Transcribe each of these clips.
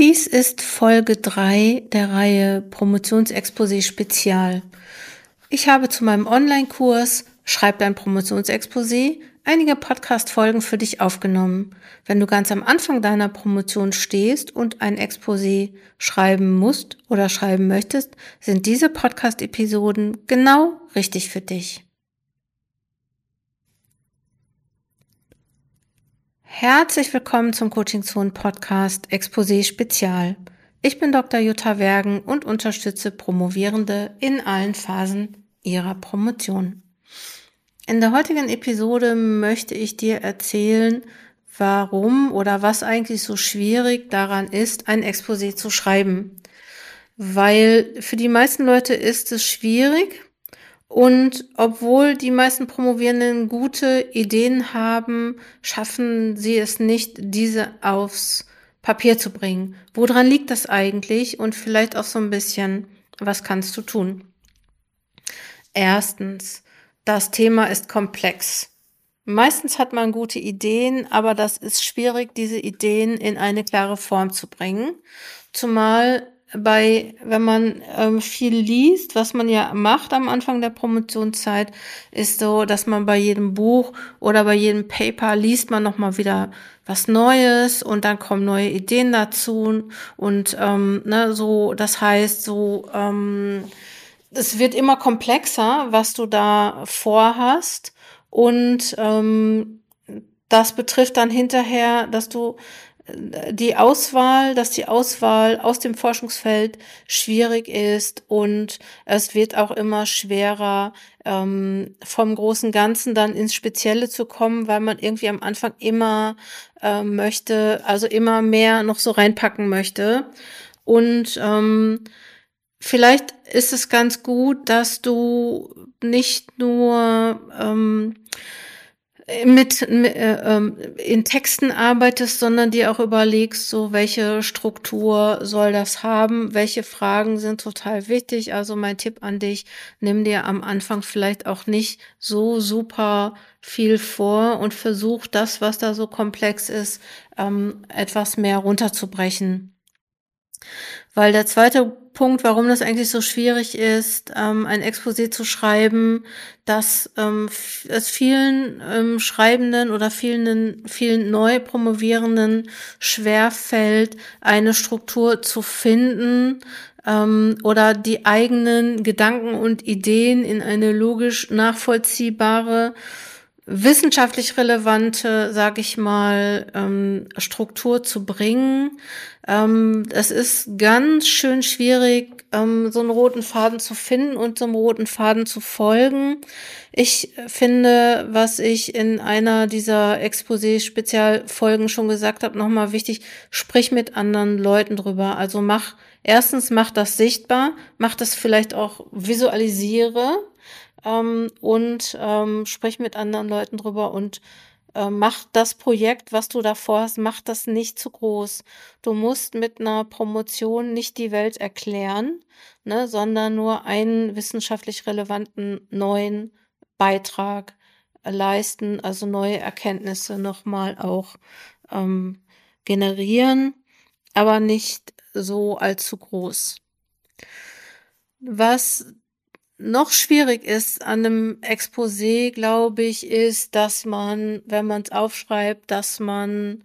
Dies ist Folge 3 der Reihe Promotionsexposé Spezial. Ich habe zu meinem Online-Kurs Schreib dein Promotionsexposé einige Podcast-Folgen für dich aufgenommen. Wenn du ganz am Anfang deiner Promotion stehst und ein Exposé schreiben musst oder schreiben möchtest, sind diese Podcast-Episoden genau richtig für dich. Herzlich willkommen zum Coaching Zone Podcast Exposé Spezial. Ich bin Dr. Jutta Wergen und unterstütze Promovierende in allen Phasen ihrer Promotion. In der heutigen Episode möchte ich dir erzählen, warum oder was eigentlich so schwierig daran ist, ein Exposé zu schreiben. Weil für die meisten Leute ist es schwierig, und obwohl die meisten Promovierenden gute Ideen haben, schaffen sie es nicht, diese aufs Papier zu bringen. Woran liegt das eigentlich? Und vielleicht auch so ein bisschen, was kannst du tun? Erstens, das Thema ist komplex. Meistens hat man gute Ideen, aber das ist schwierig, diese Ideen in eine klare Form zu bringen. Zumal bei, wenn man ähm, viel liest, was man ja macht am Anfang der Promotionszeit, ist so, dass man bei jedem Buch oder bei jedem Paper liest man nochmal wieder was Neues und dann kommen neue Ideen dazu und ähm, ne, so, das heißt so, ähm, es wird immer komplexer, was du da vorhast und ähm, das betrifft dann hinterher, dass du die Auswahl, dass die Auswahl aus dem Forschungsfeld schwierig ist und es wird auch immer schwerer, ähm, vom großen Ganzen dann ins Spezielle zu kommen, weil man irgendwie am Anfang immer äh, möchte, also immer mehr noch so reinpacken möchte. Und ähm, vielleicht ist es ganz gut, dass du nicht nur ähm, mit, äh, ähm, in Texten arbeitest, sondern dir auch überlegst, so welche Struktur soll das haben, welche Fragen sind total wichtig. Also mein Tipp an dich, nimm dir am Anfang vielleicht auch nicht so super viel vor und versuch das, was da so komplex ist, ähm, etwas mehr runterzubrechen. Weil der zweite Punkt, warum das eigentlich so schwierig ist, ähm, ein Exposé zu schreiben, dass ähm, es vielen ähm, Schreibenden oder vielen, vielen neu Promovierenden schwerfällt, eine Struktur zu finden ähm, oder die eigenen Gedanken und Ideen in eine logisch nachvollziehbare wissenschaftlich relevante, sage ich mal, ähm, Struktur zu bringen. Ähm, es ist ganz schön schwierig, ähm, so einen roten Faden zu finden und so einem roten Faden zu folgen. Ich finde, was ich in einer dieser Exposé-Spezialfolgen schon gesagt habe, nochmal wichtig, sprich mit anderen Leuten drüber. Also mach, erstens mach das sichtbar, mach das vielleicht auch visualisiere ähm, und ähm, sprich mit anderen Leuten drüber und äh, mach das Projekt, was du davor hast, mach das nicht zu groß. Du musst mit einer Promotion nicht die Welt erklären, ne, sondern nur einen wissenschaftlich relevanten neuen Beitrag leisten, also neue Erkenntnisse nochmal auch ähm, generieren, aber nicht so allzu groß. Was noch schwierig ist an einem Exposé, glaube ich, ist, dass man, wenn man es aufschreibt, dass man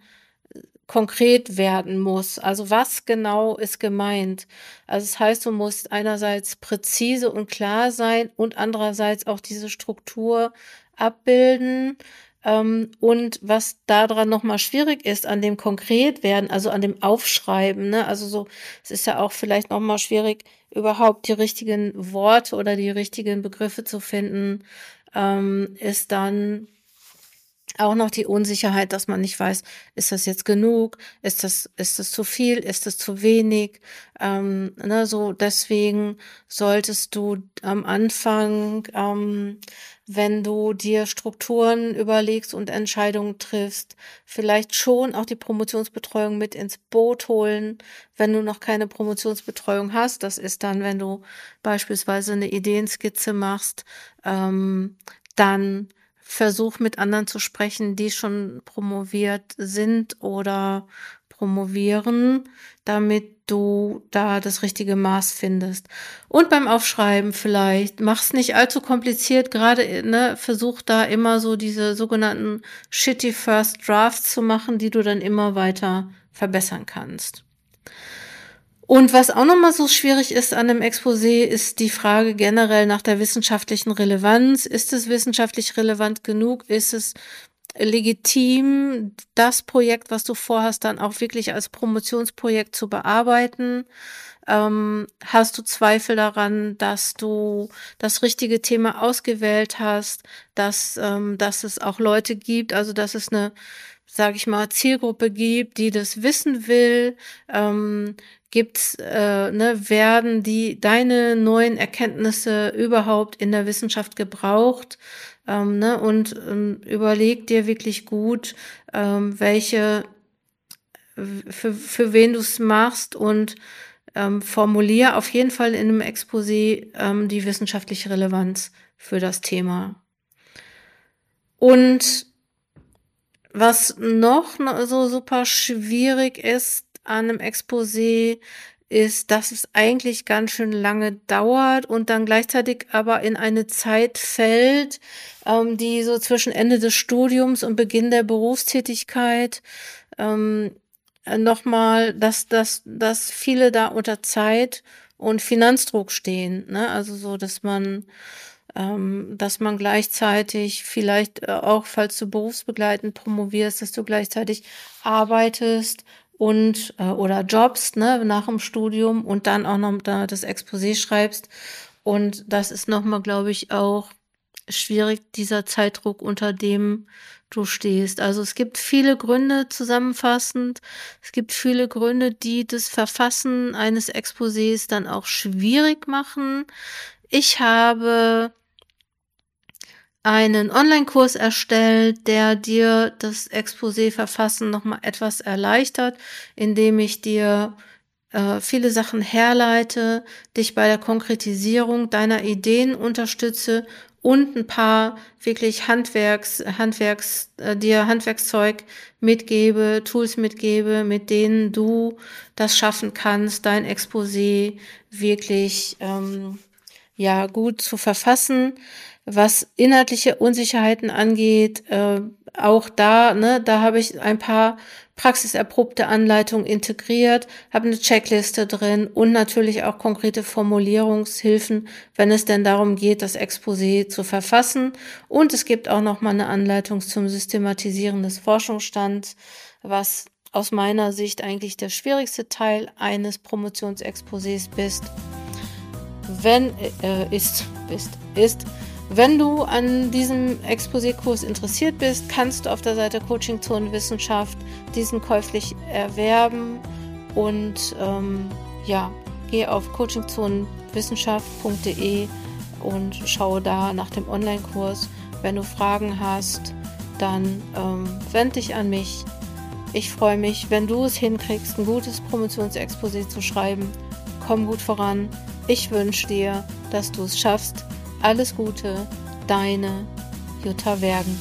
konkret werden muss. Also was genau ist gemeint? Also es das heißt, du musst einerseits präzise und klar sein und andererseits auch diese Struktur abbilden. Ähm, und was daran nochmal schwierig ist, an dem konkret werden, also an dem Aufschreiben, ne? Also so, es ist ja auch vielleicht nochmal schwierig, überhaupt die richtigen Worte oder die richtigen Begriffe zu finden, ähm, ist dann auch noch die Unsicherheit, dass man nicht weiß, ist das jetzt genug, ist das, ist das zu viel, ist das zu wenig. Ähm, ne, so deswegen solltest du am Anfang, ähm, wenn du dir Strukturen überlegst und Entscheidungen triffst, vielleicht schon auch die Promotionsbetreuung mit ins Boot holen, wenn du noch keine Promotionsbetreuung hast. Das ist dann, wenn du beispielsweise eine Ideenskizze machst, ähm, dann versuch mit anderen zu sprechen, die schon promoviert sind oder promovieren, damit du da das richtige Maß findest. Und beim Aufschreiben vielleicht, mach's nicht allzu kompliziert, gerade, ne, versuch da immer so diese sogenannten shitty first drafts zu machen, die du dann immer weiter verbessern kannst. Und was auch nochmal so schwierig ist an dem Exposé, ist die Frage generell nach der wissenschaftlichen Relevanz. Ist es wissenschaftlich relevant genug? Ist es legitim, das Projekt, was du vorhast, dann auch wirklich als Promotionsprojekt zu bearbeiten? Ähm, hast du Zweifel daran, dass du das richtige Thema ausgewählt hast, dass, ähm, dass es auch Leute gibt, also dass es eine sage ich mal, Zielgruppe gibt, die das wissen will, ähm, gibt's, äh, ne, werden die deine neuen Erkenntnisse überhaupt in der Wissenschaft gebraucht? Ähm, ne, und ähm, überleg dir wirklich gut, ähm, welche, für, für wen du es machst und ähm, formulier auf jeden Fall in einem Exposé ähm, die wissenschaftliche Relevanz für das Thema. Und was noch so super schwierig ist an einem Exposé, ist, dass es eigentlich ganz schön lange dauert und dann gleichzeitig aber in eine Zeit fällt, ähm, die so zwischen Ende des Studiums und Beginn der Berufstätigkeit ähm, nochmal, dass, dass, dass viele da unter Zeit und Finanzdruck stehen. Ne? Also so, dass man dass man gleichzeitig vielleicht äh, auch, falls du berufsbegleitend promovierst, dass du gleichzeitig arbeitest und äh, oder jobst ne, nach dem Studium und dann auch noch da das Exposé schreibst. Und das ist nochmal, glaube ich, auch schwierig, dieser Zeitdruck, unter dem du stehst. Also es gibt viele Gründe zusammenfassend. Es gibt viele Gründe, die das Verfassen eines Exposés dann auch schwierig machen. Ich habe einen Online-Kurs erstellt, der dir das Exposé-Verfassen nochmal etwas erleichtert, indem ich dir äh, viele Sachen herleite, dich bei der Konkretisierung deiner Ideen unterstütze und ein paar wirklich Handwerks, Handwerks, äh, dir Handwerkszeug mitgebe, Tools mitgebe, mit denen du das schaffen kannst, dein Exposé wirklich ähm, ja gut zu verfassen. Was inhaltliche Unsicherheiten angeht, äh, auch da, ne, da habe ich ein paar praxiserprobte Anleitungen integriert, habe eine Checkliste drin und natürlich auch konkrete Formulierungshilfen, wenn es denn darum geht, das Exposé zu verfassen. Und es gibt auch noch mal eine Anleitung zum Systematisieren des Forschungsstands, was aus meiner Sicht eigentlich der schwierigste Teil eines Promotionsexposés bist. Wenn äh, ist, ist, ist wenn du an diesem Exposé-Kurs interessiert bist, kannst du auf der Seite Coaching Zone Wissenschaft diesen käuflich erwerben und ähm, ja, geh auf coachingzonenwissenschaft.de und schaue da nach dem Online-Kurs. Wenn du Fragen hast, dann ähm, wend dich an mich. Ich freue mich, wenn du es hinkriegst, ein gutes Promotionsexposé zu schreiben. Komm gut voran. Ich wünsche dir, dass du es schaffst alles Gute, deine Jutta Wergen.